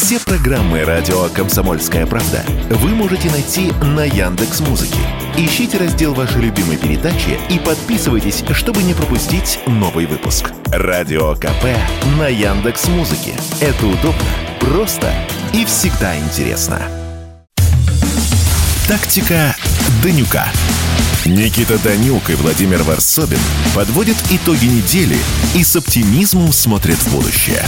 Все программы радио Комсомольская правда вы можете найти на Яндекс Музыке. Ищите раздел вашей любимой передачи и подписывайтесь, чтобы не пропустить новый выпуск. Радио КП на Яндекс Музыке. Это удобно, просто и всегда интересно. Тактика Данюка. Никита Данюк и Владимир Варсобин подводят итоги недели и с оптимизмом смотрят в будущее.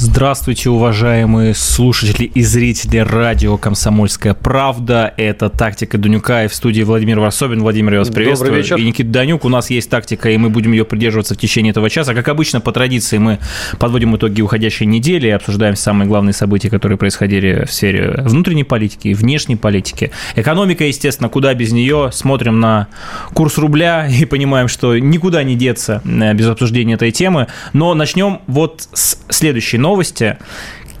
Здравствуйте, уважаемые слушатели и зрители радио «Комсомольская правда». Это «Тактика Данюка» и в студии Владимир Варсобин. Владимир, я вас приветствую. Добрый вечер. И Никита Данюк. У нас есть тактика, и мы будем ее придерживаться в течение этого часа. Как обычно, по традиции, мы подводим итоги уходящей недели и обсуждаем самые главные события, которые происходили в сфере внутренней политики, внешней политики. Экономика, естественно, куда без нее. Смотрим на курс рубля и понимаем, что никуда не деться э, без обсуждения этой темы. Но начнем вот с следующей новости.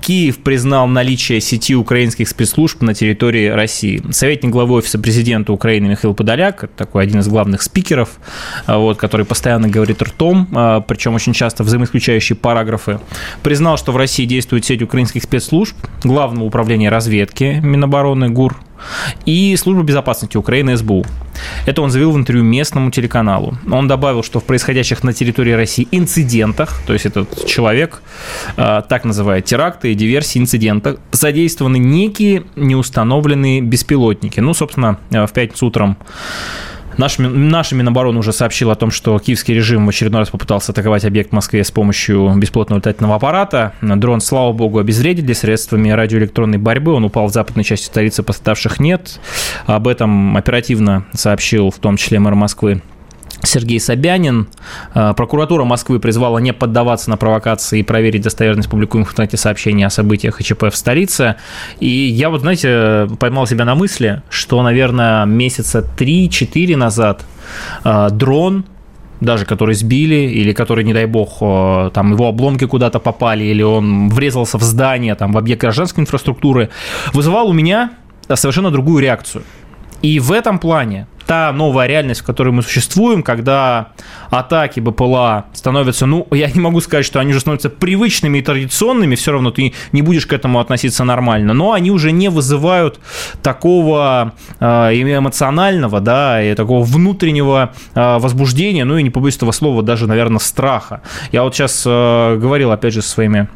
Киев признал наличие сети украинских спецслужб на территории России. Советник главы Офиса президента Украины Михаил Подоляк, такой один из главных спикеров, а, вот, который постоянно говорит ртом, а, причем очень часто взаимоисключающие параграфы, признал, что в России действует сеть украинских спецслужб, Главного управления разведки Минобороны ГУР, и Служба безопасности Украины СБУ. Это он заявил в интервью местному телеканалу. Он добавил, что в происходящих на территории России инцидентах, то есть этот человек э, так называет теракты и диверсии инцидентах, задействованы некие неустановленные беспилотники. Ну, собственно, э, в пятницу утром Наш, наша Минобороны уже сообщила о том, что киевский режим в очередной раз попытался атаковать объект в Москве с помощью бесплотного летательного аппарата. Дрон, слава богу, обезвредили средствами радиоэлектронной борьбы. Он упал в западной части столицы, пострадавших нет. Об этом оперативно сообщил в том числе мэр Москвы Сергей Собянин. Э, прокуратура Москвы призвала не поддаваться на провокации и проверить достоверность публикуемых в интернете сообщений о событиях ХЧП в столице. И я вот, знаете, поймал себя на мысли, что, наверное, месяца 3-4 назад э, дрон даже который сбили, или который, не дай бог, э, там его обломки куда-то попали, или он врезался в здание, там, в объект гражданской инфраструктуры, вызывал у меня совершенно другую реакцию. И в этом плане та новая реальность, в которой мы существуем, когда атаки БПЛА становятся, ну, я не могу сказать, что они уже становятся привычными и традиционными, все равно ты не будешь к этому относиться нормально, но они уже не вызывают такого э, эмоционального, да, и такого внутреннего э, возбуждения, ну и не побоюсь этого слова, даже, наверное, страха. Я вот сейчас э, говорил, опять же, со своими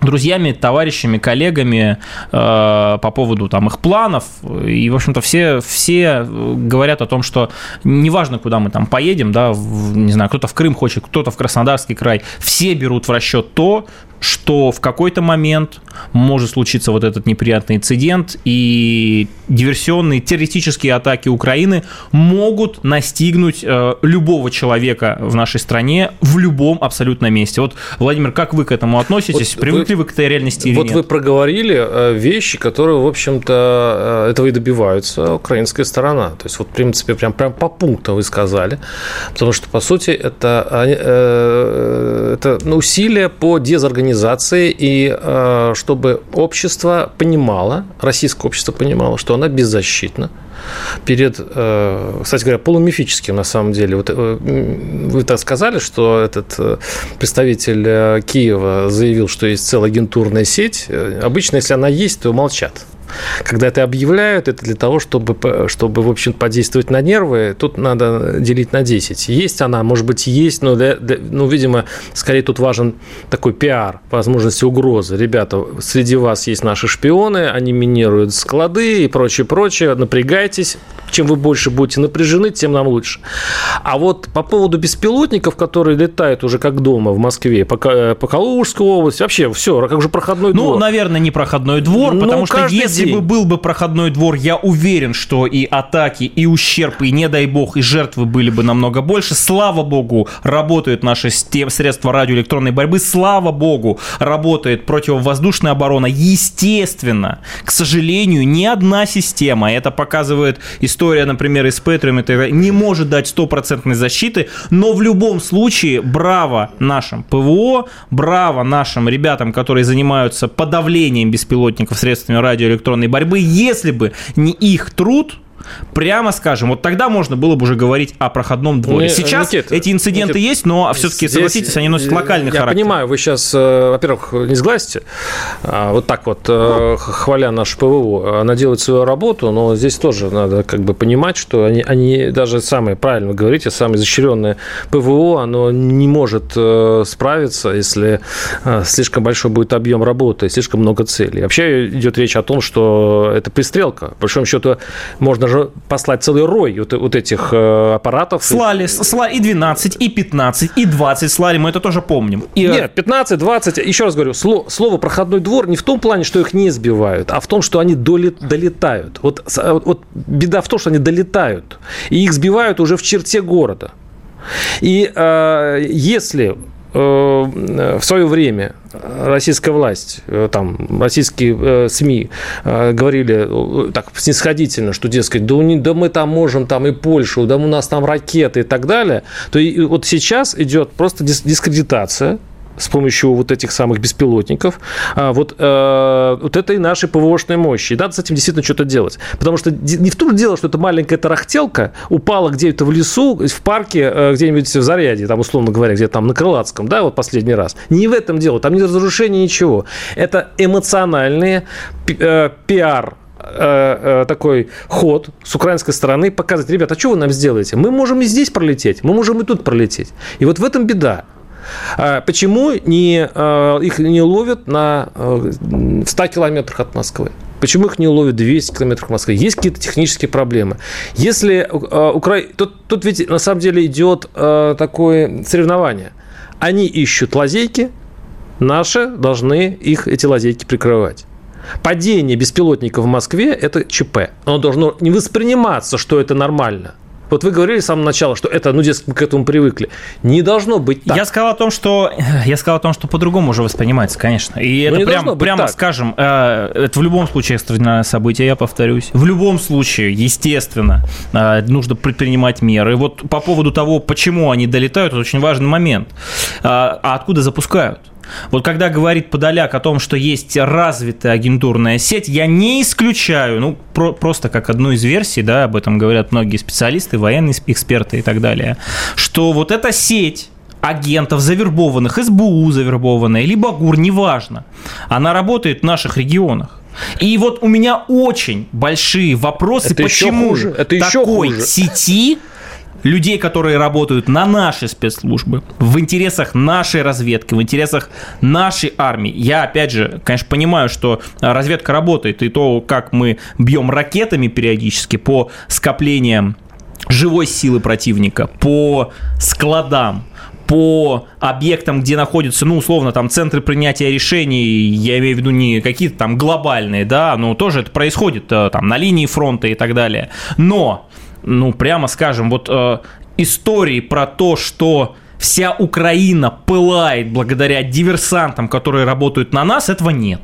друзьями, товарищами, коллегами э, по поводу там их планов. И, в общем-то, все, все говорят о том, что неважно, куда мы там поедем, да, в, не знаю, кто-то в Крым хочет, кто-то в Краснодарский край, все берут в расчет то, что в какой-то момент может случиться вот этот неприятный инцидент, и диверсионные террористические атаки Украины могут настигнуть э, любого человека в нашей стране в любом абсолютно месте. Вот, Владимир, как вы к этому относитесь? Вот Привыкли вы, вы к этой реальности или вот нет? Вот вы проговорили э, вещи, которые, в общем-то, э, этого и добиваются украинская сторона. То есть, вот, в принципе, прям, прям по пунктам вы сказали. Потому что, по сути, это, э, это ну, усилия по дезорганизации организации, и э, чтобы общество понимало, российское общество понимало, что она беззащитна перед, э, кстати говоря, полумифическим на самом деле. Вот э, вы так сказали, что этот представитель Киева заявил, что есть целая агентурная сеть. Обычно, если она есть, то молчат. Когда это объявляют, это для того, чтобы, чтобы в общем, подействовать на нервы, тут надо делить на 10. Есть она, может быть, есть, но, для, для, ну, видимо, скорее тут важен такой пиар, возможности угрозы. Ребята, среди вас есть наши шпионы, они минируют склады и прочее, прочее, напрягайтесь. Чем вы больше будете напряжены, тем нам лучше. А вот по поводу беспилотников, которые летают уже как дома в Москве, по, по Калужской области, вообще все, как же проходной ну, двор. Ну, наверное, не проходной двор, ну, потому что если если бы был бы проходной двор, я уверен, что и атаки, и ущерб, и, не дай бог, и жертвы были бы намного больше. Слава богу, работают наши средства радиоэлектронной борьбы. Слава богу, работает противовоздушная оборона. Естественно, к сожалению, ни одна система, это показывает история, например, из Петрем, не может дать стопроцентной защиты, но в любом случае, браво нашим ПВО, браво нашим ребятам, которые занимаются подавлением беспилотников средствами радиоэлектронной электронной борьбы. Если бы не их труд, прямо скажем, вот тогда можно было бы уже говорить о проходном дворе. Не, Сейчас Никита, эти инциденты Никита, есть, но все-таки, согласитесь, они носят локальный я характер. Я понимаю, вы сейчас, э, во-первых, не сглазите, а, вот так вот, э, хваля наш ПВО, она делает свою работу, но здесь тоже надо как бы понимать, что они, они даже самые, правильно вы говорите, самое изощренное ПВО, оно не может э, справиться, если слишком большой будет объем работы, слишком много целей. Вообще идет речь о том, что это пристрелка. По большому счету, можно же послать целый рой вот, вот этих аппаратов. Слали, слали и 12, и 15, и 20 слали, мы это тоже помним. И... Нет, 15, 20, еще раз говорю, слово, слово проходной двор не в том плане, что их не сбивают, а в том, что они долет, долетают. Вот, вот беда в том, что они долетают, и их сбивают уже в черте города. И э, если Э, в свое время. Российская власть, э, там, российские э, СМИ говорили так снисходительно, что, дескать, да, да мы там можем там и Польшу, да у нас там ракеты и так далее, то и вот сейчас идет просто дискредитация с помощью вот этих самых беспилотников, а, вот, э, вот этой нашей ПВОшной мощи. И надо с этим действительно что-то делать. Потому что не в том дело, что это маленькая тарахтелка упала где-то в лесу, в парке, э, где-нибудь в Заряде, там, условно говоря, где-то там на Крылатском, да, вот последний раз. Не в этом дело, там не разрушение, ничего. Это эмоциональные э, пиар такой ход с украинской стороны показать, ребята, а что вы нам сделаете? Мы можем и здесь пролететь, мы можем и тут пролететь. И вот в этом беда. А почему не, а, их не ловят на 100 а, километрах от Москвы? Почему их не ловят 200 километров от Москвы? Есть какие-то технические проблемы. Если Укра... тут, тут ведь на самом деле идет такое соревнование. Они ищут лазейки, наши должны их, эти лазейки прикрывать. Падение беспилотника в Москве – это ЧП. Оно должно не восприниматься, что это нормально. Вот вы говорили с самого начала, что это, ну, дескать, мы к этому привыкли. Не должно быть так. Я сказал о том, что я сказал о том, что по-другому уже воспринимается, конечно. И это прям, прямо так. скажем, э, это в любом случае экстренное событие, я повторюсь. В любом случае, естественно, э, нужно предпринимать меры. И вот по поводу того, почему они долетают, это очень важный момент. Э, а откуда запускают? Вот когда говорит Подоляк о том, что есть развитая агентурная сеть, я не исключаю, ну, про, просто как одну из версий, да, об этом говорят многие специалисты, военные эксперты и так далее, что вот эта сеть агентов, завербованных, СБУ завербованная, либо ГУР, неважно, она работает в наших регионах. И вот у меня очень большие вопросы, Это почему хуже. Это еще такой хуже. сети людей, которые работают на наши спецслужбы, в интересах нашей разведки, в интересах нашей армии. Я, опять же, конечно, понимаю, что разведка работает, и то, как мы бьем ракетами периодически по скоплениям живой силы противника, по складам, по объектам, где находятся, ну, условно, там, центры принятия решений, я имею в виду не какие-то там глобальные, да, но тоже это происходит э, там на линии фронта и так далее. Но ну, прямо скажем, вот э, истории про то, что вся Украина пылает благодаря диверсантам, которые работают на нас, этого нет.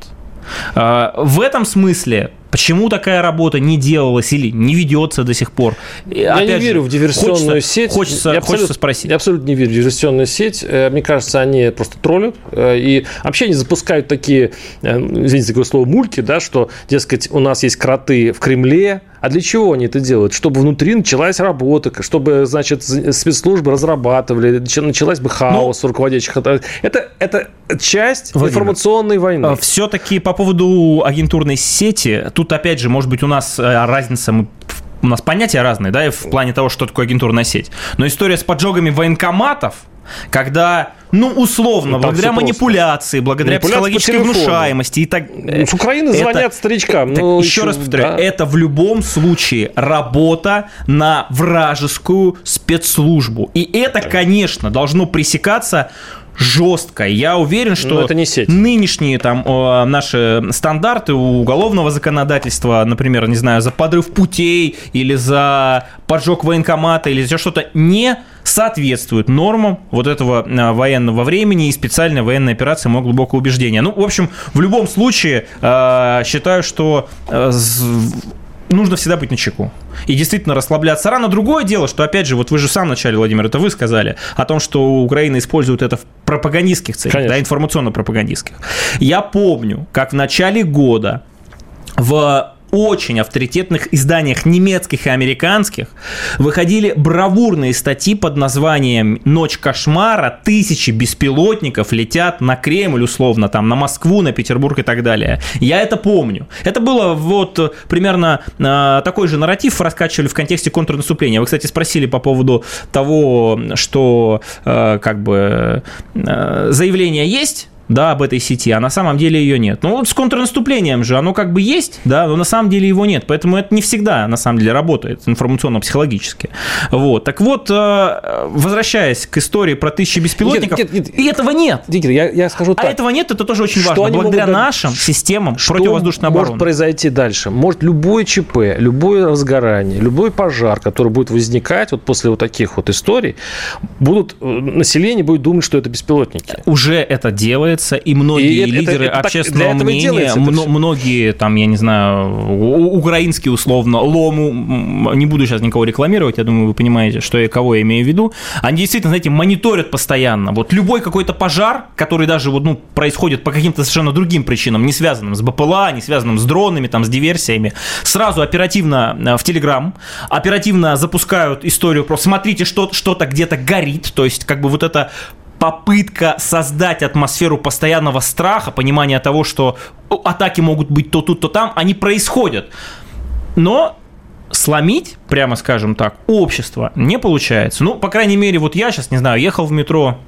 Э, в этом смысле Почему такая работа не делалась или не ведется до сих пор? Я Опять не верю в диверсионную хочется, сеть. Хочется, я хочется спросить. Я абсолютно не верю в диверсионную сеть. Э, мне кажется, они просто троллят. Э, и вообще они запускают такие, э, извините такое слово, мульки, да, что, дескать, у нас есть кроты в Кремле, а для чего они это делают? Чтобы внутри началась работа, чтобы, значит, спецслужбы разрабатывали, началась бы хаос ну, руководящих. Это, это часть Владимир, информационной войны. Все-таки по поводу агентурной сети, тут опять же, может быть, у нас э, разница, мы у нас понятия разные, да, в плане того, что такое агентурная сеть. Но история с поджогами военкоматов, когда, ну, условно, ну, благодаря манипуляции, благодаря психологической внушаемости и так... С Украины это, звонят старичкам. Так, ну, еще, еще раз повторяю, да. это в любом случае работа на вражескую спецслужбу. И это, конечно, должно пресекаться жесткая. Я уверен, что это не сеть. нынешние там наши стандарты уголовного законодательства, например, не знаю, за подрыв путей или за поджог военкомата или за что-то не соответствуют нормам вот этого а, военного времени и специальной военной операции моего глубокого убеждения. Ну, в общем, в любом случае, а, считаю, что а, нужно всегда быть на чеку. И действительно расслабляться рано. Другое дело, что, опять же, вот вы же в самом начале, Владимир, это вы сказали, о том, что Украина использует это в пропагандистских целях, Конечно. да, информационно-пропагандистских. Я помню, как в начале года в очень авторитетных изданиях немецких и американских выходили бравурные статьи под названием «Ночь кошмара», «Тысячи беспилотников летят на Кремль», условно, там, на Москву, на Петербург и так далее. Я это помню. Это было вот примерно э, такой же нарратив раскачивали в контексте контрнаступления. Вы, кстати, спросили по поводу того, что э, как бы э, заявление есть, да, об этой сети, а на самом деле ее нет. Ну вот с контрнаступлением же оно как бы есть, да, но на самом деле его нет, поэтому это не всегда на самом деле работает информационно-психологически. Вот, так вот, э, возвращаясь к истории про тысячи беспилотников, нет, нет, нет, и этого нет. Дикер, я, я скажу а так. А этого нет, это тоже очень что важно. Благодаря могут... нашим системам что противовоздушной обороны. может произойти дальше? Может любое ЧП, любое разгорание, любой пожар, который будет возникать вот после вот таких вот историй, будут, э, население будет думать, что это беспилотники. Уже это делает делается, и многие и лидеры это, это, общественного так, мнения, делается, многие там, я не знаю, украинские условно, Лому, не буду сейчас никого рекламировать, я думаю, вы понимаете, что и кого я имею в виду, они действительно, знаете, мониторят постоянно. Вот любой какой-то пожар, который даже вот, ну, происходит по каким-то совершенно другим причинам, не связанным с БПЛА, не связанным с дронами, там, с диверсиями, сразу оперативно э, в Телеграм, оперативно запускают историю про смотрите, что, что-то где-то горит, то есть как бы вот это попытка создать атмосферу постоянного страха, понимания того, что атаки могут быть то тут, то там, они происходят. Но сломить, прямо скажем так, общество не получается. Ну, по крайней мере, вот я сейчас, не знаю, ехал в метро,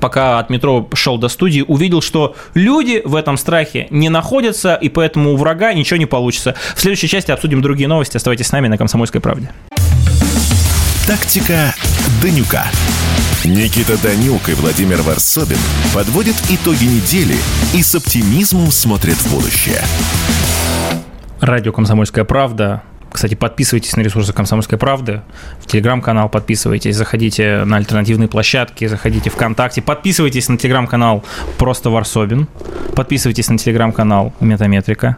пока от метро шел до студии, увидел, что люди в этом страхе не находятся, и поэтому у врага ничего не получится. В следующей части обсудим другие новости. Оставайтесь с нами на «Комсомольской правде». Тактика Данюка. Никита Данюк и Владимир Варсобин подводят итоги недели и с оптимизмом смотрят в будущее. Радио «Комсомольская правда». Кстати, подписывайтесь на ресурсы «Комсомольской правды», в телеграм-канал подписывайтесь, заходите на альтернативные площадки, заходите ВКонтакте, подписывайтесь на телеграм-канал «Просто Варсобин», подписывайтесь на телеграм-канал «Метаметрика».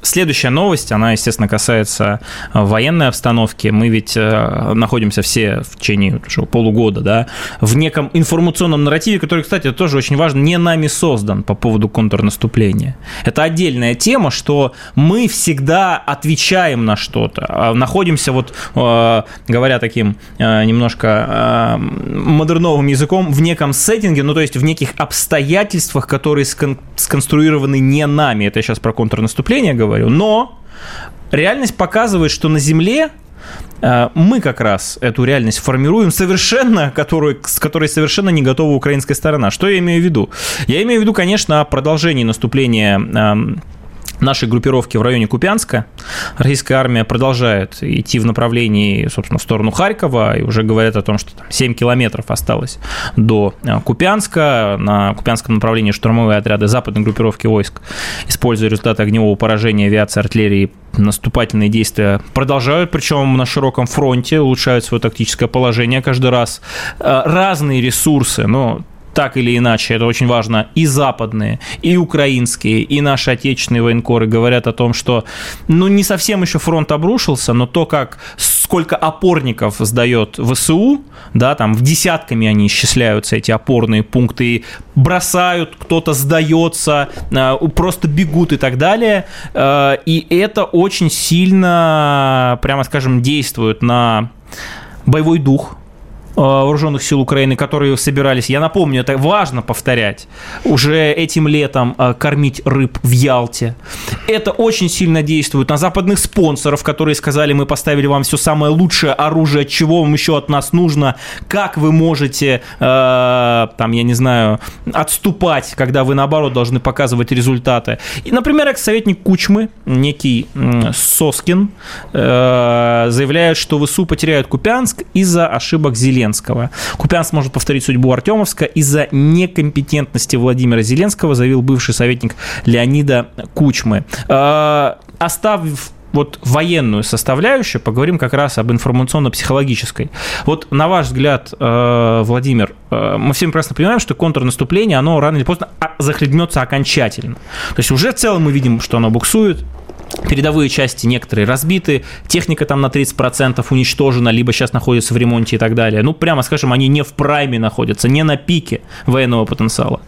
Следующая новость, она, естественно, касается э, военной обстановки. Мы ведь э, находимся все в течение уже полугода, да, в неком информационном нарративе, который, кстати, тоже очень важно, не нами создан по поводу контрнаступления. Это отдельная тема, что мы всегда отвечаем на что-то, а находимся вот, э, говоря таким немножко модерновым языком, в неком сеттинге, ну то есть в неких обстоятельствах, которые сконструированы не нами. Это я сейчас про контрнаступление говорю говорю. Но реальность показывает, что на Земле э, мы как раз эту реальность формируем совершенно, которую, с которой совершенно не готова украинская сторона. Что я имею в виду? Я имею в виду, конечно, продолжение наступления эм, нашей группировки в районе Купянска. Российская армия продолжает идти в направлении, собственно, в сторону Харькова, и уже говорят о том, что там 7 километров осталось до э, Купянска. На Купянском направлении штурмовые отряды западной группировки войск, используя результаты огневого поражения авиации, артиллерии, наступательные действия продолжают, причем на широком фронте, улучшают свое тактическое положение каждый раз. Э, разные ресурсы, но так или иначе, это очень важно, и западные, и украинские, и наши отечественные военкоры говорят о том, что, ну, не совсем еще фронт обрушился, но то, как сколько опорников сдает ВСУ, да, там в десятками они исчисляются, эти опорные пункты, бросают, кто-то сдается, э, просто бегут и так далее, э, и это очень сильно, прямо скажем, действует на боевой дух вооруженных сил Украины, которые собирались, я напомню, это важно повторять, уже этим летом э, кормить рыб в Ялте. Это очень сильно действует на западных спонсоров, которые сказали, мы поставили вам все самое лучшее оружие, чего вам еще от нас нужно, как вы можете, э, там, я не знаю, отступать, когда вы, наоборот, должны показывать результаты. И, например, экс-советник Кучмы, некий Соскин, заявляет, что ВСУ потеряют Купянск из-за ошибок Зеленского. Зеленского. Купянск может повторить судьбу Артемовска из-за некомпетентности Владимира Зеленского, заявил бывший советник Леонида Кучмы. А, оставив вот военную составляющую, поговорим как раз об информационно-психологической. Вот на ваш взгляд, э, Владимир, э, мы все прекрасно понимаем, что контрнаступление, оно рано или поздно захлебнется окончательно. То есть уже в целом мы видим, что оно буксует, Передовые части некоторые разбиты, техника там на 30% уничтожена, либо сейчас находится в ремонте и так далее. Ну, прямо скажем, они не в прайме находятся, не на пике военного потенциала.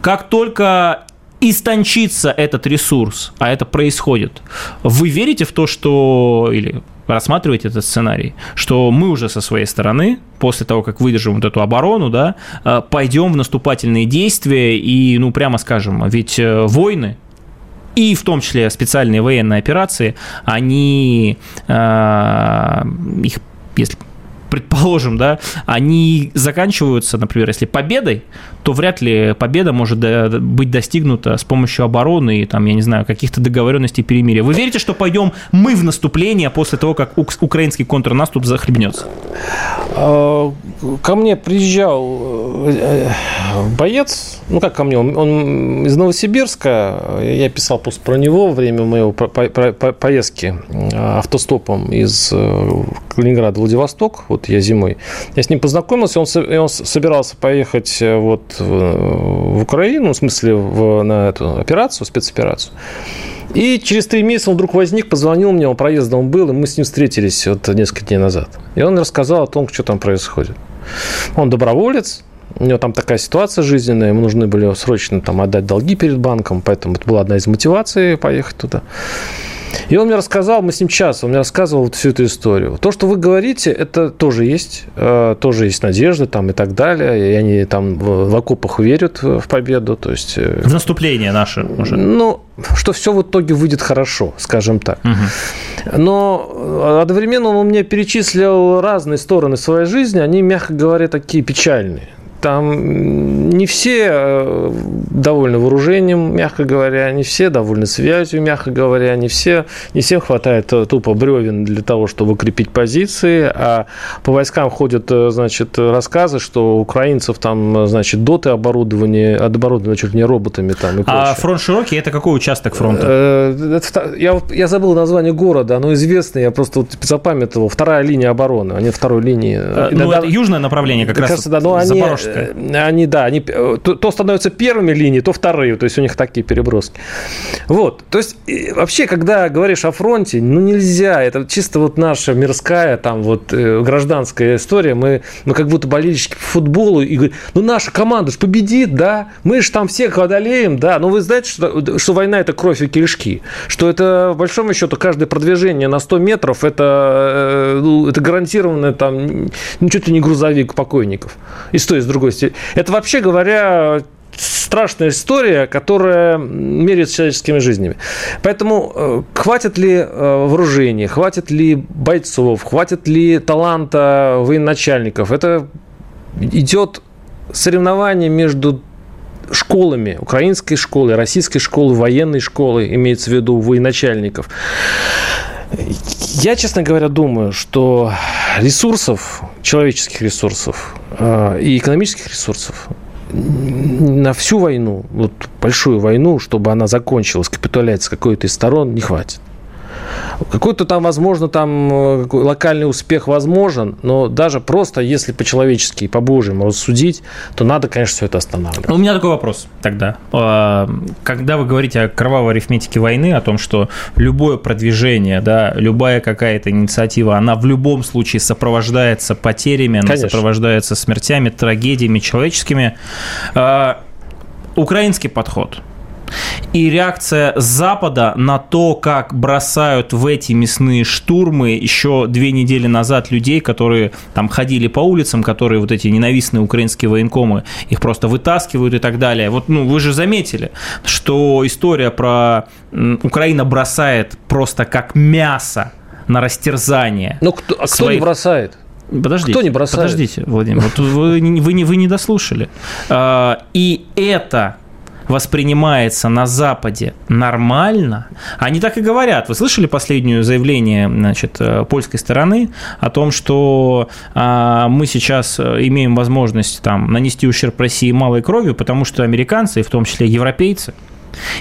Как только истончится этот ресурс, а это происходит, вы верите в то, что, или рассматриваете этот сценарий, что мы уже со своей стороны, после того, как выдержим вот эту оборону, да, э, пойдем в наступательные действия и, ну, прямо скажем, ведь э, войны, и в том числе специальные военные операции, они э, их, если предположим, да, они заканчиваются, например, если победой, то вряд ли победа может быть достигнута с помощью обороны и, там, я не знаю, каких-то договоренностей перемирия. Вы верите, что пойдем мы в наступление после того, как украинский контрнаступ захлебнется? А, ко мне приезжал э, боец, ну как ко мне, он из Новосибирска, я писал пост про него во время моего поездки автостопом из э, Калининграда в Владивосток, вот я зимой. Я с ним познакомился, он, собирался поехать э, вот в Украину, в смысле в, на эту операцию, спецоперацию. И через три месяца он вдруг возник, позвонил мне, он проездом был, и мы с ним встретились вот несколько дней назад. И он рассказал о том, что там происходит. Он доброволец, у него там такая ситуация жизненная, ему нужны были срочно там отдать долги перед банком, поэтому это была одна из мотиваций поехать туда. И он мне рассказал, мы с ним час, он мне рассказывал вот всю эту историю. То, что вы говорите, это тоже есть, э, тоже есть надежда там и так далее, и они там в окопах верят в победу, то есть... Э, в наступление наше уже. Ну, что все в итоге выйдет хорошо, скажем так. Угу. Но одновременно он мне перечислил разные стороны своей жизни, они, мягко говоря, такие печальные. Там не все э, довольны вооружением, мягко говоря, не все довольны связью, мягко говоря, не, все, не всем хватает э, тупо бревен для того, чтобы укрепить позиции, а по войскам ходят, э, значит, рассказы, что украинцев там, значит, доты оборудование, оборудованы чуть не роботами там и А фронт широкий, это какой участок фронта? Я, я забыл название города, оно известное, я просто вот запамятовал. Вторая линия обороны, а не второй линии. Ну, это южное направление как раз. Кажется, да, но они, Э, они, да, они э, то, то становятся первыми линии, то вторые, то есть у них такие переброски. Вот, то есть вообще, когда говоришь о фронте, ну нельзя, это чисто вот наша мирская, там вот э, гражданская история, мы, мы как будто болельщики по футболу и говорим, ну наша команда же победит, да, мы же там всех одолеем, да, но вы знаете, что, что война это кровь и кишки, что это, в большом счету, каждое продвижение на 100 метров, это, ну, это гарантированно там, ну, чуть ли не грузовик покойников. И с той, и с другой другой Это, вообще говоря, страшная история, которая меряет человеческими жизнями. Поэтому э, хватит ли э, вооружений, хватит ли бойцов, хватит ли таланта военачальников, это идет соревнование между школами, украинской школы, российской школы, военной школы, имеется в виду военачальников. Я, честно говоря, думаю, что ресурсов, человеческих ресурсов э, и экономических ресурсов на всю войну, вот большую войну, чтобы она закончилась, капитуляция какой-то из сторон, не хватит. Какой-то там, возможно, там э, локальный успех возможен, но даже просто, если по-человечески по-божьему рассудить, то надо, конечно, все это останавливать. У меня такой вопрос тогда. А, когда вы говорите о кровавой арифметике войны, о том, что любое продвижение, да, любая какая-то инициатива, она в любом случае сопровождается потерями, она конечно. сопровождается смертями, трагедиями человеческими, а, украинский подход – и реакция Запада на то, как бросают в эти мясные штурмы еще две недели назад людей, которые там ходили по улицам, которые вот эти ненавистные украинские военкомы, их просто вытаскивают и так далее. Вот, ну, вы же заметили, что история про Украина бросает просто как мясо на растерзание. Ну, кто, а кто не бросает? Подождите. Кто не бросает? Подождите, Владимир, вот вы, вы, не, вы не дослушали. А, и это воспринимается на Западе нормально, они так и говорят. Вы слышали последнее заявление значит, э, польской стороны о том, что а, мы сейчас э, имеем возможность там, нанести ущерб России малой кровью, потому что американцы, и в том числе европейцы,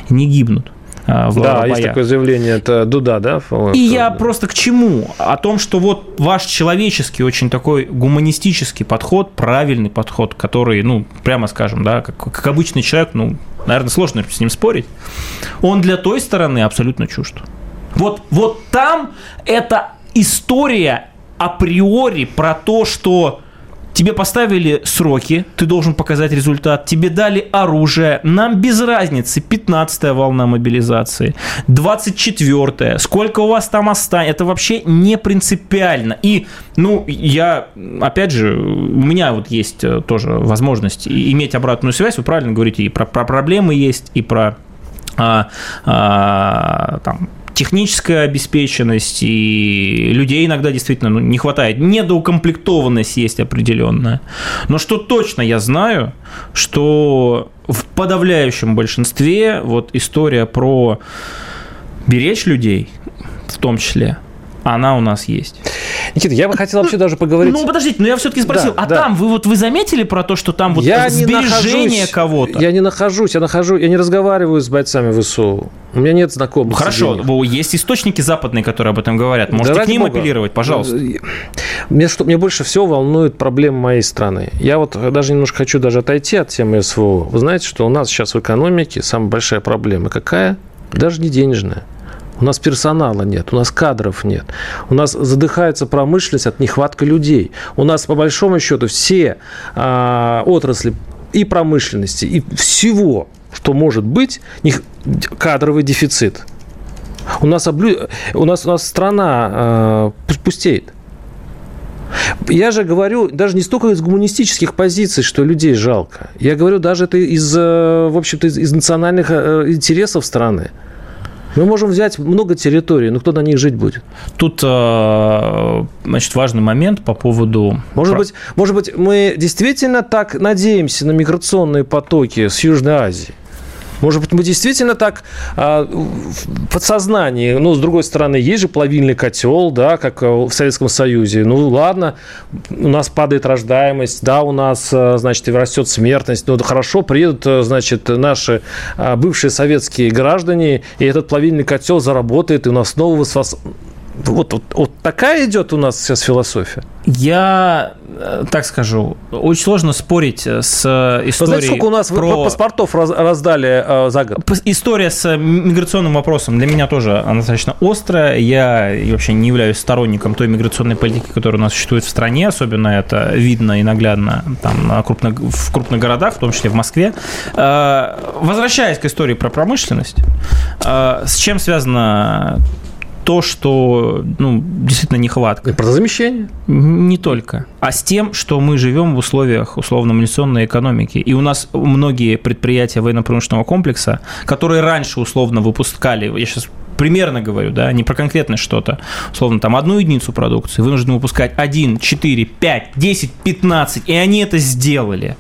не гибнут. А, в Да, боях. есть такое заявление, это Дуда, да? И я просто к чему? О том, что вот ваш человеческий, очень такой гуманистический подход, правильный подход, который, ну, прямо скажем, да, как, как обычный человек, ну, наверное, сложно с ним спорить, он для той стороны абсолютно чужд. Вот, вот там это история априори про то, что Тебе поставили сроки, ты должен показать результат. Тебе дали оружие. Нам без разницы. 15-я волна мобилизации, 24-я. Сколько у вас там останется? Это вообще не принципиально. И, ну, я, опять же, у меня вот есть э, тоже возможность иметь обратную связь. Вы правильно говорите, и про, про проблемы есть, и про а, а, там, техническая обеспеченность, и людей иногда действительно ну, не хватает. Недоукомплектованность есть определенная. Но что точно я знаю, что в подавляющем большинстве вот история про беречь людей, в том числе, она у нас есть. Никита, я бы хотел вообще даже поговорить... Ну, подождите, но я все-таки спросил, да, а да. там, вы вот вы заметили про то, что там вот я сбережение кого-то? Я не нахожусь, я нахожу, я не разговариваю с бойцами ВСУ. У меня нет знакомых. Хорошо, есть источники западные, которые об этом говорят. Можете да, к ним Бога. апеллировать, пожалуйста. Мне, что, мне больше всего волнует проблема моей страны. Я вот даже немножко хочу даже отойти от темы СВО. Вы знаете, что у нас сейчас в экономике самая большая проблема какая? Даже не денежная. У нас персонала нет, у нас кадров нет. У нас задыхается промышленность от нехватки людей. У нас, по большому счету, все а, отрасли и промышленности, и всего, что может быть, них кадровый дефицит. У нас, облю... у нас, у нас страна э, пустеет. Я же говорю даже не столько из гуманистических позиций, что людей жалко. Я говорю даже это из, э, в общем-то, из, из национальных э, интересов страны. Мы можем взять много территорий, но кто на них жить будет? Тут, э, значит, важный момент по поводу... Может быть, может быть, мы действительно так надеемся на миграционные потоки с Южной Азии? Может быть, мы действительно так а, в подсознании, ну, с другой стороны, есть же плавильный котел, да, как в Советском Союзе. Ну, ладно, у нас падает рождаемость, да, у нас, а, значит, растет смертность. Ну, хорошо, приедут, а, значит, наши а, бывшие советские граждане, и этот плавильный котел заработает, и у нас снова вот, вот, вот такая идет у нас сейчас философия. Я э, так скажу, очень сложно спорить с историей. Знаете, сколько у нас про... паспортов раздали э, за год? История с миграционным вопросом для меня тоже достаточно острая. Я вообще не являюсь сторонником той миграционной политики, которая у нас существует в стране. Особенно это видно и наглядно там, крупно, в крупных городах, в том числе в Москве. Э, возвращаясь к истории про промышленность, э, с чем связано то, что ну, действительно нехватка. Про замещение? Не только. А с тем, что мы живем в условиях условно-милиционной экономики. И у нас многие предприятия военно-промышленного комплекса, которые раньше условно выпускали, я сейчас примерно говорю, да, не про конкретное что-то, условно, там, одну единицу продукции вынуждены выпускать 1, 4, 5, 10, 15, и они это сделали.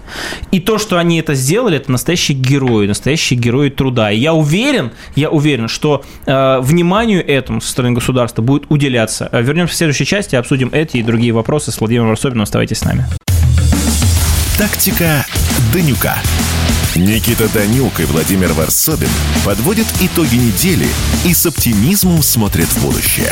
И то, что они это сделали, это настоящие герои, настоящие герои труда. И я уверен, я уверен, что э, вниманию этому со стороны государства будет уделяться. Э, вернемся в следующей части, обсудим эти и другие вопросы с Владимиром Варсобиным. Оставайтесь с нами. Тактика Данюка. Никита Данюк и Владимир Варсобин подводят итоги недели и с оптимизмом смотрят в будущее.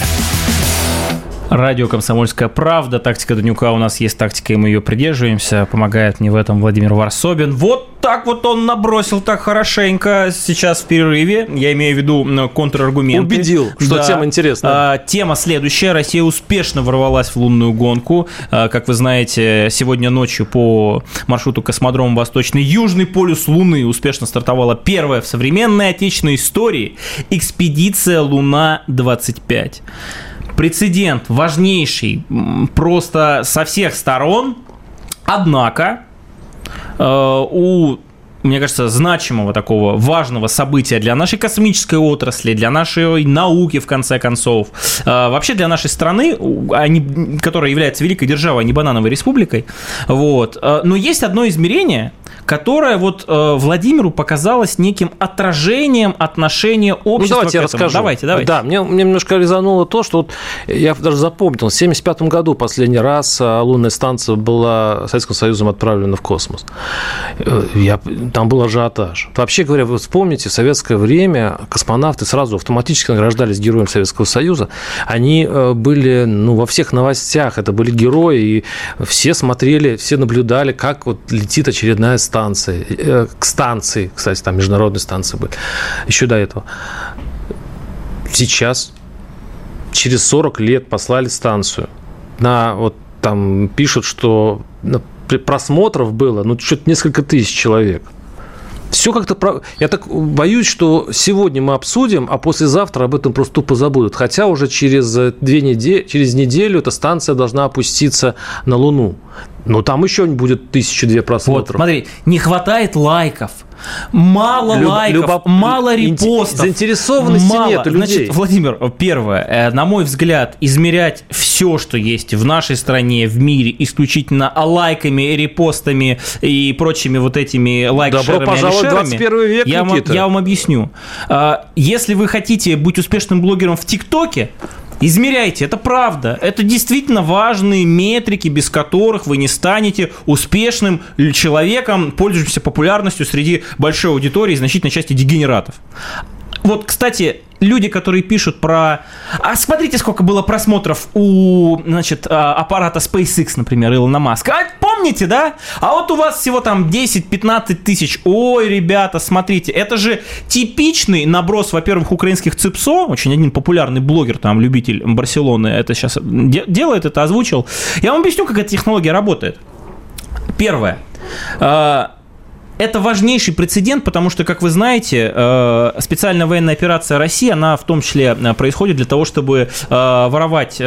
Радио «Комсомольская правда». Тактика Данюка у нас есть тактика, и мы ее придерживаемся. Помогает мне в этом Владимир Варсобин. Вот так вот он набросил так хорошенько сейчас в перерыве. Я имею в виду контраргументы. Убедил, что да. тема интересная. А, тема следующая. Россия успешно ворвалась в лунную гонку. А, как вы знаете, сегодня ночью по маршруту космодрома Восточный Южный полюс Луны успешно стартовала первая в современной отечественной истории экспедиция Луна-25 прецедент важнейший просто со всех сторон. Однако у мне кажется, значимого такого важного события для нашей космической отрасли, для нашей науки, в конце концов, э, вообще для нашей страны, они, которая является великой державой, а не банановой республикой. Вот. Э, но есть одно измерение, которая вот э, Владимиру показалась неким отражением отношения общества. Ну, давайте я расскажу. Давайте, давайте. Да, мне, мне немножко резануло то, что вот я даже запомнил, в 1975 году последний раз э, лунная станция была Советским Союзом отправлена в космос. Э, я, там был ажиотаж. Вообще говоря, вы вспомните, в советское время космонавты сразу автоматически награждались героем Советского Союза. Они э, были ну, во всех новостях, это были герои, и все смотрели, все наблюдали, как вот летит очередная станция станции, э, к станции, кстати, там международные станции были, еще до этого. Сейчас, через 40 лет послали станцию. На, вот там пишут, что просмотров было, ну, что-то несколько тысяч человек. Все как-то... Я так боюсь, что сегодня мы обсудим, а послезавтра об этом просто тупо забудут. Хотя уже через, две недели, через неделю эта станция должна опуститься на Луну. Но там еще будет тысячу две просмотров. Вот, смотри, не хватает лайков – Мало Люб, лайков, любоп... мало репостов. Заинтересованности мало. нет людей. Значит, Владимир, первое, э, на мой взгляд, измерять все, что есть в нашей стране, в мире, исключительно лайками, репостами и прочими вот этими лайк Добро пожаловать 21 век, я вам, я вам объясню. А, если вы хотите быть успешным блогером в ТикТоке, Измеряйте, это правда. Это действительно важные метрики, без которых вы не станете успешным человеком, пользующимся популярностью среди большой аудитории и значительной части дегенератов. Вот, кстати, люди, которые пишут про... А смотрите, сколько было просмотров у, значит, а, аппарата SpaceX, например, Илона Маска. А, помните, да? А вот у вас всего там 10-15 тысяч. Ой, ребята, смотрите, это же типичный наброс, во-первых, украинских ЦИПСО, очень один популярный блогер, там, любитель Барселоны, это сейчас делает, это озвучил. Я вам объясню, как эта технология работает. Первое а, это важнейший прецедент, потому что, как вы знаете, э, специальная военная операция России, она в том числе э, происходит для того, чтобы э, воровать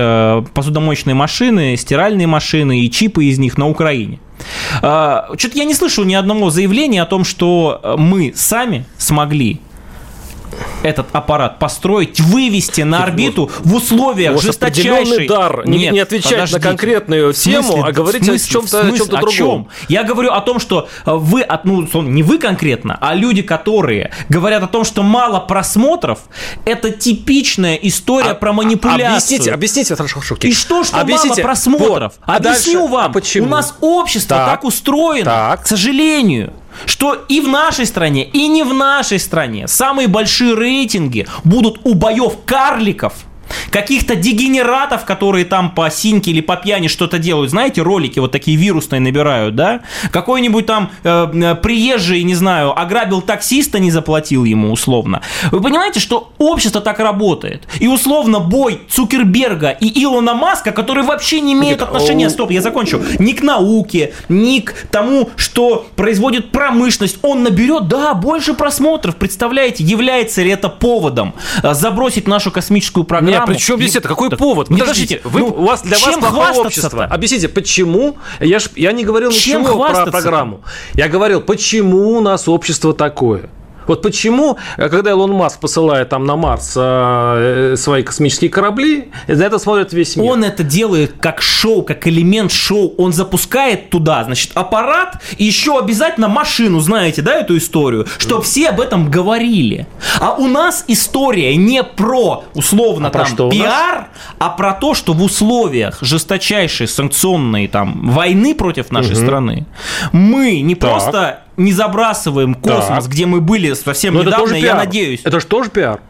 посудомоечные машины, стиральные машины и чипы из них на Украине. Что-то я не слышал ни одного заявления о том, что мы сами смогли этот аппарат построить, вывести на орбиту в условиях жесточайшей... дар не, Нет, не отвечать подождите. на конкретную тему, а говорить смысле, о чем-то, о чем-то другом. О чем? Я говорю о том, что э, вы, ну, не вы конкретно, а люди, которые говорят о том, что мало просмотров, это типичная история а, про манипуляцию. Объясните, объясните, хорошо, хорошо. И что, что объясните. мало просмотров? Вот. А Объясню дальше? вам. А почему? У нас общество так, так устроено, так. к сожалению что и в нашей стране, и не в нашей стране самые большие рейтинги будут у боев карликов – каких-то дегенератов, которые там по синьке или по пьяни что-то делают. Знаете, ролики вот такие вирусные набирают, да? Какой-нибудь там э, э, приезжий, не знаю, ограбил таксиста, не заплатил ему условно. Вы понимаете, что общество так работает? И условно бой Цукерберга и Илона Маска, который вообще не имеет отношения, стоп, я закончу, ни к науке, ни к тому, что производит промышленность, он наберет, да, больше просмотров. Представляете, является ли это поводом э, забросить нашу космическую программу? Программу. Причем здесь это? Какой так, повод? Подождите, вы, ну, у вас для вас плохое общество. Объясните, почему? Я, ж, я не говорил чем ничего про программу. Я говорил, почему у нас общество такое. Вот почему, э, когда Илон Маск посылает там на Марс э, свои космические корабли, за это смотрит весь мир. Он это делает как шоу, как элемент шоу. Он запускает туда, значит, аппарат и еще обязательно машину, знаете, да, эту историю, чтобы все об этом говорили. А у нас история не про, условно, а там, про пиар, а про то, что в условиях жесточайшей санкционной там войны против нашей угу. страны мы не так. просто не забрасываем космос, так. где мы были совсем Но недавно, я надеюсь. Это же тоже пиар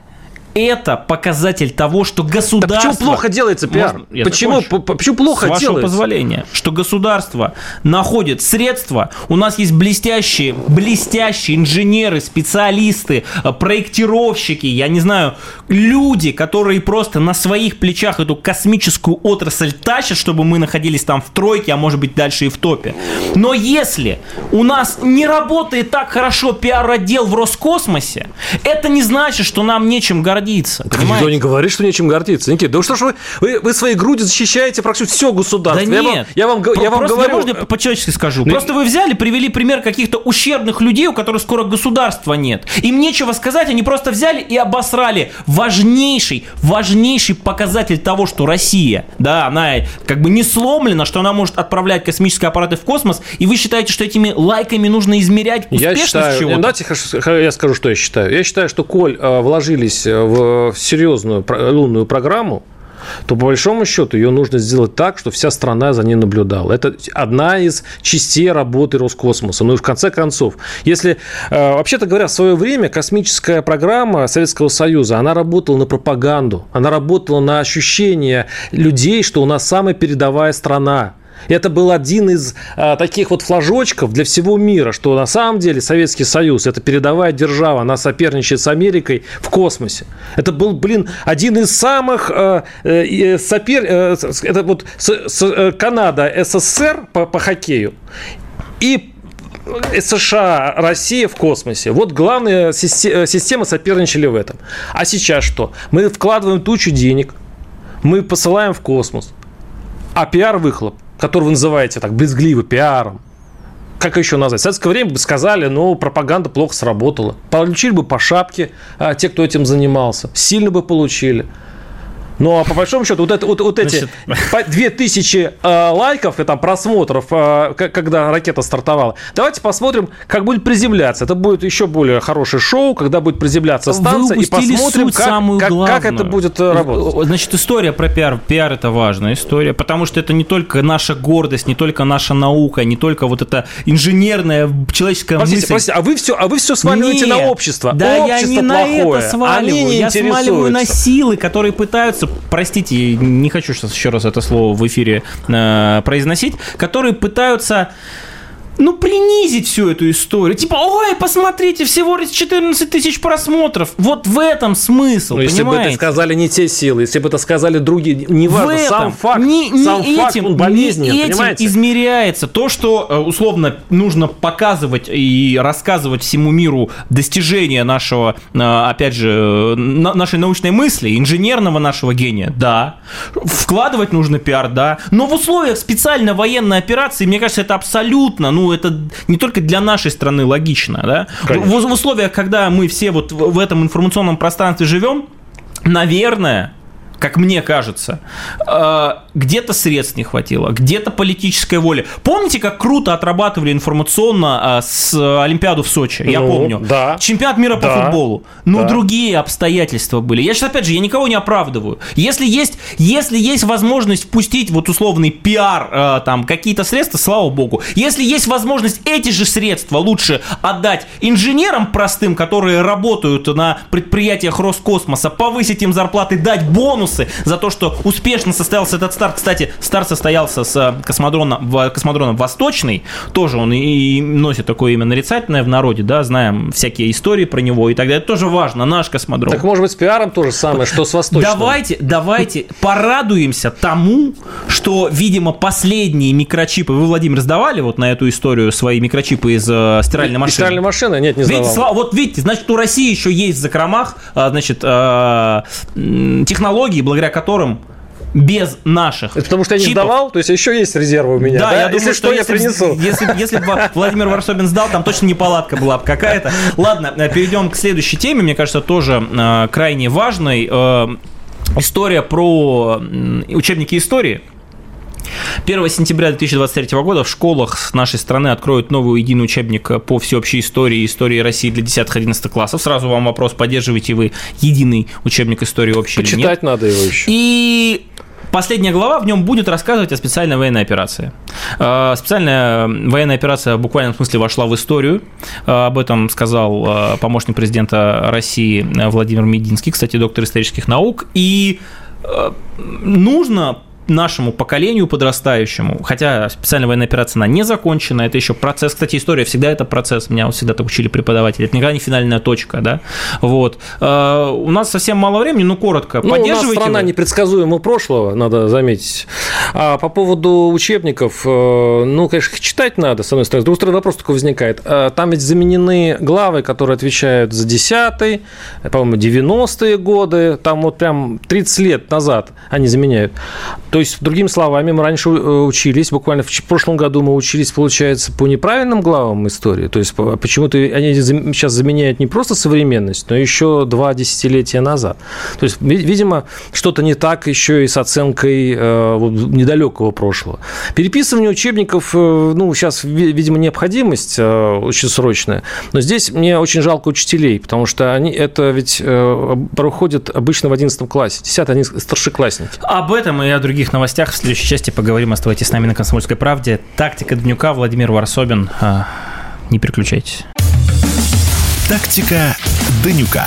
это показатель того, что государство... Да почему плохо делается пиар? Можно, почему, почему плохо С вашего делается? позволения, что государство находит средства, у нас есть блестящие, блестящие инженеры, специалисты, э, проектировщики, я не знаю, люди, которые просто на своих плечах эту космическую отрасль тащат, чтобы мы находились там в тройке, а может быть дальше и в топе. Но если у нас не работает так хорошо пиар-отдел в Роскосмосе, это не значит, что нам нечем гордиться гордиться. Понимаете? Никто не говорит, что нечем гордиться. Никита, да что ж вы, вы, вы своей грудью защищаете практически все государство. Да нет. Я вам, я вам, я вам говорю... Можно по-человечески скажу? Ну, Просто вы взяли, привели пример каких-то ущербных людей, у которых скоро государства нет. Им нечего сказать, они просто взяли и обосрали важнейший, важнейший показатель того, что Россия, да, она как бы не сломлена, что она может отправлять космические аппараты в космос, и вы считаете, что этими лайками нужно измерять успешность я считаю, чего-то? Давайте я скажу, что я считаю. Я считаю, что коль э, вложились в в серьезную лунную программу, то по большому счету ее нужно сделать так, что вся страна за ней наблюдала. Это одна из частей работы Роскосмоса. Ну и в конце концов, если, э, вообще-то говоря, в свое время космическая программа Советского Союза, она работала на пропаганду, она работала на ощущение людей, что у нас самая передовая страна, Это был один из а, таких вот флажочков для всего мира, что на самом деле Советский Союз – это передовая держава, она соперничает с Америкой в космосе. Это был, блин, один из самых а, э, сопер... Э, это вот с, с, э, Канада, СССР по, по хоккею и США, Россия в космосе. Вот главная э, система соперничали в этом. А сейчас что? Мы вкладываем тучу денег, мы посылаем в космос, а пиар-выхлоп, который вы называете так брезгливо пиаром, как еще назвать? В советское время бы сказали, ну, пропаганда плохо сработала. Получили бы по шапке а, те, кто этим занимался. Сильно бы получили. Ну, а по большому счету, вот, это, вот, вот эти Значит... 2000 э, лайков и там просмотров, э, когда ракета стартовала, давайте посмотрим, как будет приземляться. Это будет еще более хорошее шоу, когда будет приземляться станция, и посмотрим, как, самую как, как это будет э, работать. Значит, история про пиар. Пиар – это важная история, потому что это не только наша гордость, не только наша наука, не только вот эта инженерная человеческая простите, мысль. Простите, а вы все, а вы все сваливаете Нет, на общество. Да, общество я не плохое. на это сваливаю. Я сваливаю на силы, которые пытаются простите, не хочу сейчас еще раз это слово в эфире э, произносить, которые пытаются ну, принизить всю эту историю. Типа, ой, посмотрите, всего лишь 14 тысяч просмотров. Вот в этом смысл, Но если бы это сказали не те силы, если бы это сказали другие, не важно, сам факт, не, не сам этим, факт, он болезненен, не этим понимаете? измеряется то, что, э, условно, нужно показывать и рассказывать всему миру достижения нашего, э, опять же, нашей научной мысли, инженерного нашего гения, да. Вкладывать нужно пиар, да. Но в условиях специальной военной операции, мне кажется, это абсолютно, ну, ну, это не только для нашей страны логично, да? В, в условиях, когда мы все вот в, в этом информационном пространстве живем, наверное, как мне кажется, э, где-то средств не хватило, где-то политической воли. Помните, как круто отрабатывали информационно э, с Олимпиаду в Сочи? Я ну, помню. Да. Чемпионат мира да, по футболу. Но да. другие обстоятельства были. Я сейчас, опять же, я никого не оправдываю. Если есть, если есть возможность впустить вот условный пиар, э, там, какие-то средства, слава богу. Если есть возможность эти же средства лучше отдать инженерам простым, которые работают на предприятиях Роскосмоса, повысить им зарплаты, дать бонус бонусы за то, что успешно состоялся этот старт. Кстати, старт состоялся с э, космодроном, космодроном Восточный. Тоже он и носит такое имя нарицательное в народе, да, знаем всякие истории про него и так далее. Это тоже важно, наш космодром. Так может быть с пиаром то же самое, что с Восточным? Давайте, давайте порадуемся тому, что, видимо, последние микрочипы, вы, Владимир, сдавали вот на эту историю свои микрочипы из э, стиральной машины? Стиральной машины? Нет, не сдавал. Видите, вот видите, значит, у России еще есть в закромах, э, значит, э, технологии, благодаря которым без наших. Это потому что я не чипов. сдавал, то есть еще есть резервы у меня. Да, да? я думаю, если что, я принесу. Если, если бы Владимир Варсобин сдал, там точно неполадка была бы какая-то. Ладно, э, перейдем к следующей теме. Мне кажется, тоже э, крайне важной. Э, история про учебники истории. 1 сентября 2023 года в школах нашей страны откроют новый единый учебник по всеобщей истории и истории России для 10-11 классов. Сразу вам вопрос, поддерживаете вы единый учебник истории общей Почитать или нет? надо его еще. И Последняя глава в нем будет рассказывать о специальной военной операции. Э, специальная военная операция в буквальном смысле вошла в историю. Э, об этом сказал э, помощник президента России Владимир Мединский, кстати, доктор исторических наук. И нужно нашему поколению подрастающему, хотя специальная военная операция, она не закончена, это еще процесс, кстати, история всегда это процесс, меня всегда так учили преподаватели, это никогда не финальная точка, да, вот. Э, у нас совсем мало времени, ну, коротко, ну, у нас страна вы? непредсказуемого прошлого, надо заметить. А по поводу учебников, э, ну, конечно, читать надо, с одной стороны, с другой стороны, вопрос такой возникает, э, там ведь заменены главы, которые отвечают за 10 по-моему, 90-е годы, там вот прям 30 лет назад они заменяют. То есть, другими словами, мы раньше э, учились, буквально в прошлом году мы учились, получается, по неправильным главам истории. То есть, почему-то они сейчас заменяют не просто современность, но еще два десятилетия назад. То есть, видимо, что-то не так еще и с оценкой э, недалекого прошлого. Переписывание учебников, э, ну, сейчас, видимо, необходимость очень срочная. Но здесь мне очень жалко учителей, потому что они это ведь проходят обычно в 11 классе. 10 они старшеклассники. Об этом и о других других новостях в следующей части поговорим. Оставайтесь с нами на «Комсомольской правде». Тактика Днюка, Владимир Варсобин. А, не переключайтесь. Тактика Данюка.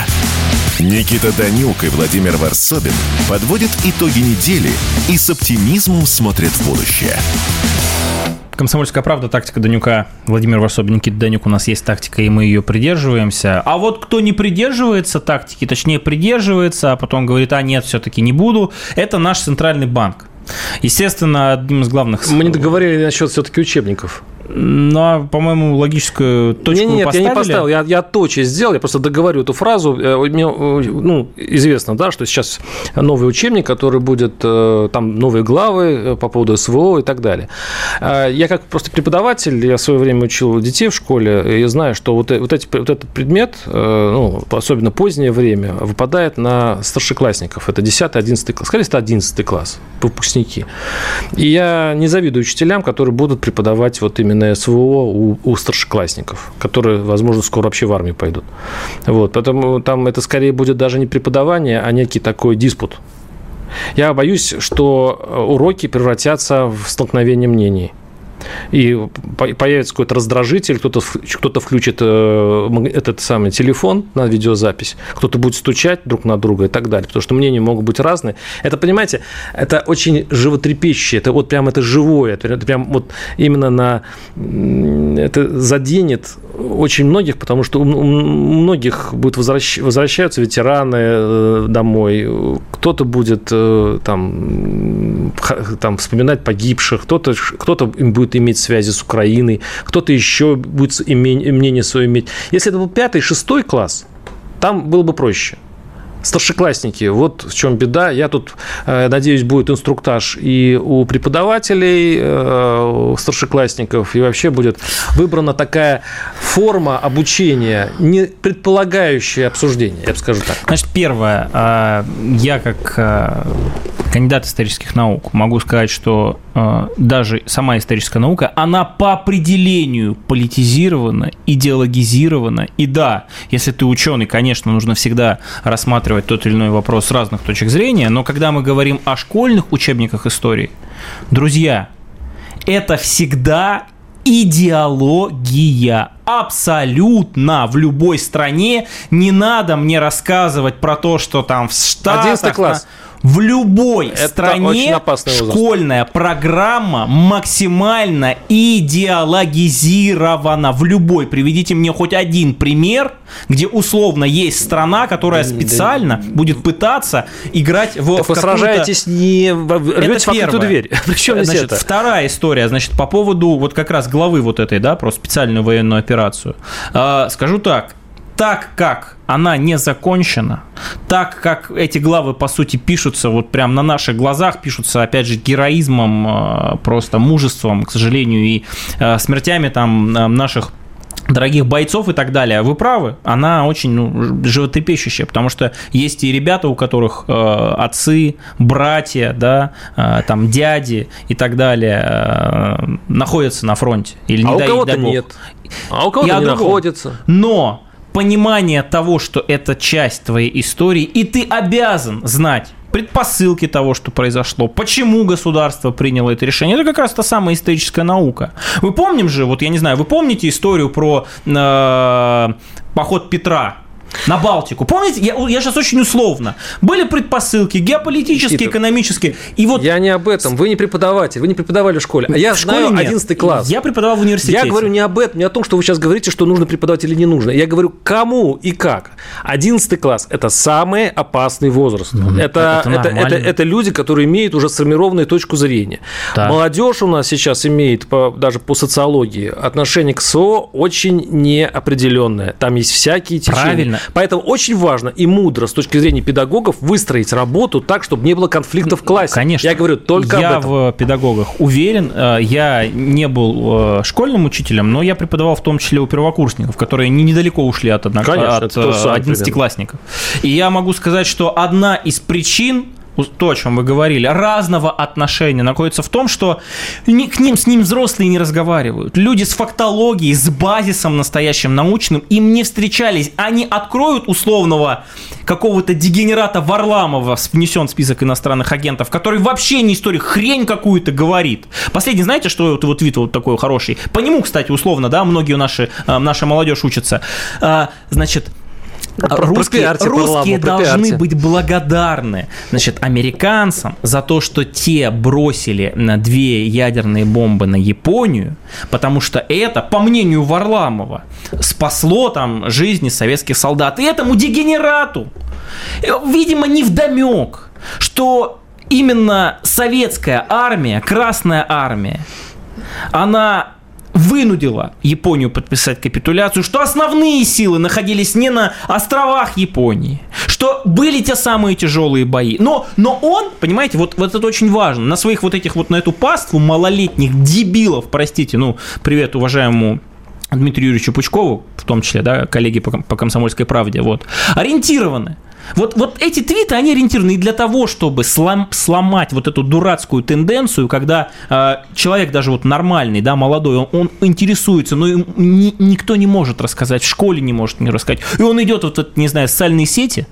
Никита Данюк и Владимир Варсобин подводят итоги недели и с оптимизмом смотрят в будущее. Комсомольская правда, тактика Данюка. Владимир Варсобин, Никита Данюк, у нас есть тактика, и мы ее придерживаемся. А вот кто не придерживается тактики, точнее придерживается, а потом говорит, а нет, все-таки не буду, это наш центральный банк. Естественно, одним из главных... Мы не договорили насчет все-таки учебников. Ну, а, по-моему, логическую точку нет, нет, поставили. я не поставил, я, я точно сделал, я просто договорю эту фразу. Э, мне, э, ну, известно, да, что сейчас новый учебник, который будет, э, там новые главы по поводу СВО и так далее. Я как просто преподаватель, я в свое время учил детей в школе, и знаю, что вот, вот, эти, вот этот предмет, ну, особенно позднее время, выпадает на старшеклассников. Это 10-11 класс, скорее это 11 класс, выпускники. И я не завидую учителям, которые будут преподавать вот именно именно СВО у, у старшеклассников, которые, возможно, скоро вообще в армию пойдут. Вот, поэтому там это скорее будет даже не преподавание, а некий такой диспут. Я боюсь, что уроки превратятся в столкновение мнений – и появится какой-то раздражитель, кто-то кто включит э, этот самый телефон на видеозапись, кто-то будет стучать друг на друга и так далее, потому что мнения могут быть разные. Это, понимаете, это очень животрепещущее, это вот прям это живое, это прям вот именно на... Это заденет очень многих, потому что у многих будут возвращ... возвращаются ветераны э, домой, кто-то будет э, там, там вспоминать погибших, кто-то кто им будет иметь связи с Украиной, кто-то еще будет мнение свое иметь. Если это был пятый, шестой класс, там было бы проще старшеклассники, вот в чем беда. Я тут, э, надеюсь, будет инструктаж и у преподавателей, э, старшеклассников, и вообще будет выбрана такая форма обучения, не предполагающая обсуждение, я бы скажу так. Значит, первое, э, я как кандидат исторических наук, могу сказать, что э, даже сама историческая наука, она по определению политизирована, идеологизирована. И да, если ты ученый, конечно, нужно всегда рассматривать тот или иной вопрос с разных точек зрения, но когда мы говорим о школьных учебниках истории, друзья, это всегда идеология. Абсолютно в любой стране. Не надо мне рассказывать про то, что там в Штатах... 11 класс. В любой Это стране школьная программа максимально идеологизирована. В любой. Приведите мне хоть один пример, где условно есть страна, которая специально будет пытаться играть в, так в вы сражаетесь не рвете в открытую дверь. Причем значит, это? Вторая история, значит, по поводу вот как раз главы вот этой, да, про специальную военную операцию. А, скажу так, так как она не закончена, так как эти главы, по сути, пишутся вот прям на наших глазах, пишутся, опять же, героизмом, э, просто мужеством, к сожалению, и э, смертями там э, наших дорогих бойцов и так далее. Вы правы, она очень ну, животрепещущая, потому что есть и ребята, у которых э, отцы, братья, да, э, там дяди и так далее э, находятся на фронте. Или не а дай, у кого-то нет. А у кого-то не находится. Но понимание того, что это часть твоей истории, и ты обязан знать предпосылки того, что произошло, почему государство приняло это решение. Это как раз та самая историческая наука. Вы помним же, вот я не знаю, вы помните историю про э, поход Петра на Балтику. Помните, я, я сейчас очень условно. Были предпосылки геополитические, Никита, экономические. И вот... Я не об этом. Вы не преподаватель, вы не преподавали в школе. А я в знаю школе 11 класс. Я преподавал в университете. Я говорю не об этом, не о том, что вы сейчас говорите, что нужно преподавать или не нужно. Я говорю, кому и как. 11 класс – это самый опасный возраст. Ну, это, это, это, это, это люди, которые имеют уже сформированную точку зрения. Так. Молодежь у нас сейчас имеет, по, даже по социологии, отношение к СО очень неопределенное. Там есть всякие течения. Правильно. Поэтому очень важно и мудро с точки зрения педагогов выстроить работу так, чтобы не было конфликта в классе. Конечно. Я говорю только я об этом. в педагогах уверен. Э, я не был э, школьным учителем, но я преподавал в том числе у первокурсников, которые не недалеко ушли от, однок... Конечно, от 11-классников. Э, и я могу сказать, что одна из причин то, о чем вы говорили, разного отношения находится в том, что к ним, с ним взрослые не разговаривают. Люди с фактологией, с базисом настоящим научным им не встречались. Они откроют условного какого-то дегенерата Варламова, внесен в список иностранных агентов, который вообще не историк, хрень какую-то говорит. Последний, знаете, что вот, вот вид вот такой хороший? По нему, кстати, условно, да, многие наши, э, наша молодежь учатся. А, значит, русские, русские должны быть благодарны значит, американцам за то, что те бросили на две ядерные бомбы на Японию, потому что это, по мнению Варламова, спасло там жизни советских солдат. И этому дегенерату, видимо, не вдомек, что именно советская армия, Красная армия, она вынудила Японию подписать капитуляцию, что основные силы находились не на островах Японии, что были те самые тяжелые бои. Но, но он, понимаете, вот, вот это очень важно, на своих вот этих вот, на эту паству малолетних дебилов, простите, ну, привет уважаемому Дмитрию Юрьевичу Пучкову, в том числе, да, коллеги по, по комсомольской правде, вот, ориентированы. Вот, вот эти твиты, они ориентированы для того, чтобы слом, сломать вот эту дурацкую тенденцию, когда э, человек даже вот нормальный, да, молодой, он, он интересуется, но ни, никто не может рассказать, в школе не может не рассказать. И он идет вот, это, не знаю, социальные сети,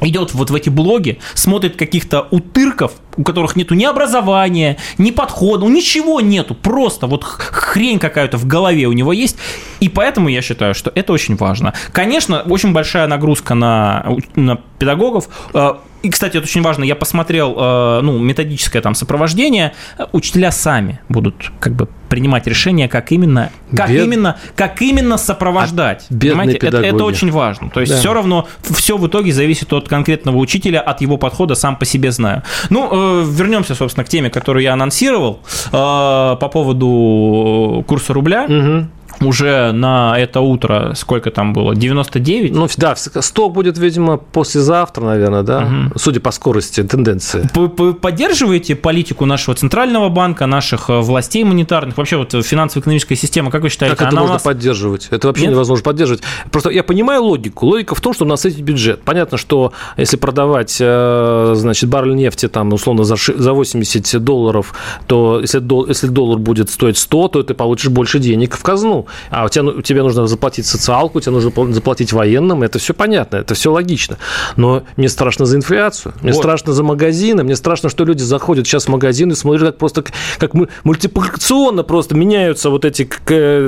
идет вот в эти блоги, смотрит каких-то утырков, у которых нету ни образования, ни подхода, ну ничего нету, просто вот хрень какая-то в голове у него есть, и поэтому я считаю, что это очень важно. Конечно, очень большая нагрузка на, на педагогов, э, и, кстати, это очень важно, я посмотрел, э, ну, методическое там сопровождение, учителя сами будут как бы принимать решение, как именно, как Бед... именно, как именно сопровождать. А понимаете, это, это очень важно. То есть да. все равно все в итоге зависит от конкретного учителя, от его подхода, сам по себе знаю. Ну, э, вернемся, собственно, к теме, которую я анонсировал э, по поводу курса рубля. Угу уже на это утро, сколько там было, 99? Ну, да, 100 будет, видимо, послезавтра, наверное, да, угу. судя по скорости тенденции. Вы поддерживаете политику нашего Центрального банка, наших э, властей монетарных, вообще вот финансово-экономическая система, как вы считаете? Как это можно нас... поддерживать? Это вообще Нет? невозможно поддерживать. Просто я понимаю логику. Логика в том, что у нас есть бюджет. Понятно, что если продавать, э, значит, баррель нефти там, условно, за 80 долларов, то если доллар будет стоить 100, то ты получишь больше денег в казну а у тебя, тебе нужно заплатить социалку, тебе нужно заплатить военным, это все понятно, это все логично. Но мне страшно за инфляцию, мне вот. страшно за магазины, мне страшно, что люди заходят сейчас в магазин и смотрят, как просто как мультипликационно просто меняются вот эти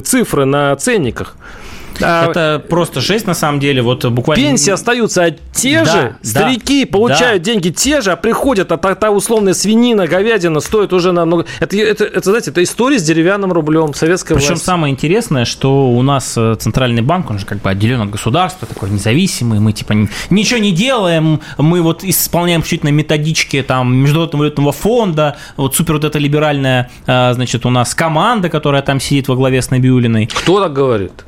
цифры на ценниках. А, это просто жесть, на самом деле. Вот буквально... Пенсии остаются те да, же, да, старики получают да. деньги те же, а приходят, а та, та условная свинина, говядина стоит уже намного... Это, это, это, знаете, это история с деревянным рублем советской Причем власти. самое интересное, что у нас э, центральный банк, он же как бы отделен от государства, такой независимый, мы типа ничего не делаем, мы вот исполняем исключительно методички там Международного валютного фонда, вот супер вот эта либеральная, э, значит, у нас команда, которая там сидит во главе с Набиулиной. Кто так говорит?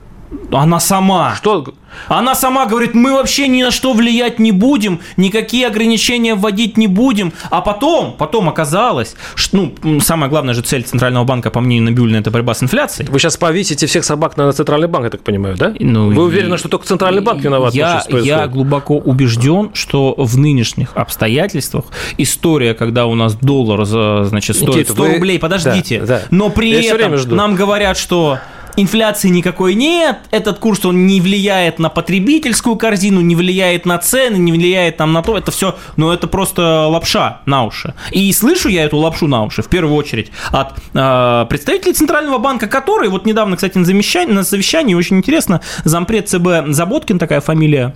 Она сама. Что? Она сама говорит, мы вообще ни на что влиять не будем, никакие ограничения вводить не будем. А потом, потом оказалось, что, ну, самая главная же цель Центрального банка, по мнению Набиулина, это борьба с инфляцией. Вы сейчас повесите всех собак на Центральный банк, я так понимаю, да? Ну, Вы уверены, что только Центральный банк виноват? Я, я глубоко убежден, что в нынешних обстоятельствах история, когда у нас доллар, значит, стоит Никита, 100 вы... рублей, подождите, да, да. но при я этом нам говорят, что инфляции никакой нет, этот курс, он не влияет на потребительскую корзину, не влияет на цены, не влияет там на то, это все, ну, это просто лапша на уши. И слышу я эту лапшу на уши, в первую очередь, от э, представителей Центрального банка, которые, вот недавно, кстати, на совещании, на совещании очень интересно, зампред ЦБ Заботкин, такая фамилия,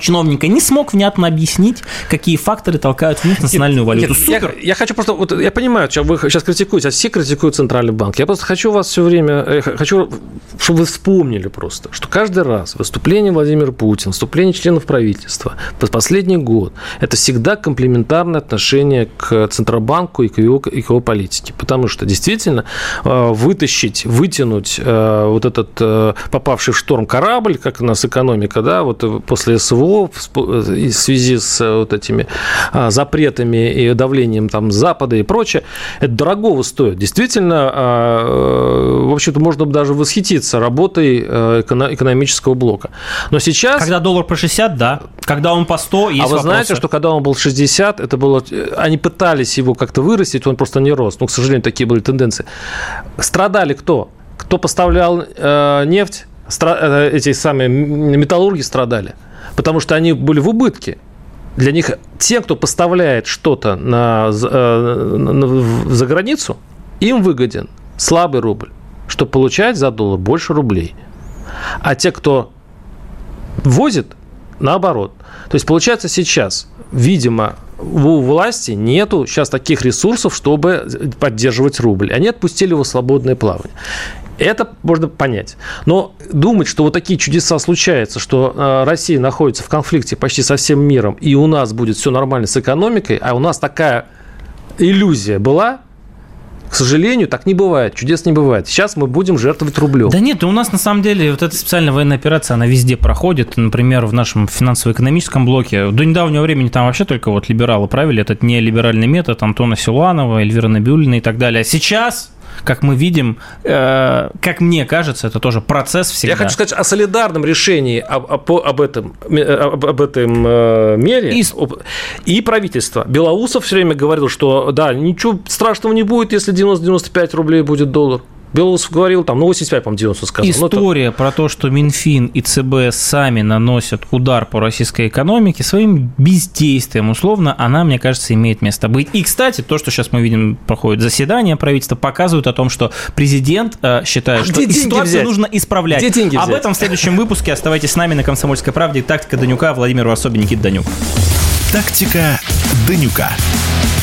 чиновника не смог внятно объяснить, какие факторы толкают вниз национальную валюту. Нет, Супер. Я, я хочу просто, вот я понимаю, что вы сейчас критикуете, а все критикуют Центральный банк. Я просто хочу вас все время, я хочу, чтобы вы вспомнили просто, что каждый раз выступление Владимира Путина, выступление членов правительства по последний год, это всегда комплементарное отношение к Центробанку и к его, и к его политике. Потому что действительно э, вытащить, вытянуть э, вот этот э, попавший в шторм корабль, как у нас экономика, да, вот после СВО, СВО в связи с э, вот этими а, запретами и давлением там Запада и прочее, это дорогого стоит. Действительно, а, э, в общем-то, можно даже восхититься работой э, экономического блока. Но сейчас... Когда доллар по 60, да. Когда он по 100, есть А вы вопросы. знаете, что когда он был 60, это было... Они пытались его как-то вырастить, он просто не рос. Но, к сожалению, такие были тенденции. Страдали кто? Кто поставлял э, нефть? Стра... Эти самые металлурги страдали потому что они были в убытке. Для них те, кто поставляет что-то на, э, на, за границу, им выгоден слабый рубль, чтобы получать за доллар больше рублей. А те, кто возит, наоборот. То есть, получается, сейчас, видимо, у власти нету сейчас таких ресурсов, чтобы поддерживать рубль. Они отпустили его в свободное плавание. Это можно понять. Но думать, что вот такие чудеса случаются, что э, Россия находится в конфликте почти со всем миром, и у нас будет все нормально с экономикой, а у нас такая иллюзия была, к сожалению, так не бывает. Чудес не бывает. Сейчас мы будем жертвовать рублем. Да нет, у нас на самом деле вот эта специальная военная операция, она везде проходит. Например, в нашем финансово-экономическом блоке. До недавнего времени там вообще только вот либералы правили. Этот нелиберальный метод Антона Силуанова, Эльвира Набиулина и так далее. А сейчас как мы видим, э, как мне кажется, это тоже процесс всегда. Я хочу сказать о солидарном решении об, об, об этом, об, об этом э, мере и... и правительство. Белоусов все время говорил, что да, ничего страшного не будет, если 90-95 рублей будет доллар. Белоусов говорил, там, ну, 85, по-моему, 90 сказал. История ну, про то, что Минфин и ЦБ сами наносят удар по российской экономике своим бездействием, условно, она, мне кажется, имеет место быть. И, кстати, то, что сейчас мы видим, проходит заседание правительства, показывает о том, что президент э, считает, а что ситуацию взять? нужно исправлять. Где деньги взять? Об этом в следующем выпуске. Оставайтесь с нами на «Комсомольской правде». Тактика Данюка, Владимир Варсобин, Никита Данюк. Тактика Данюка.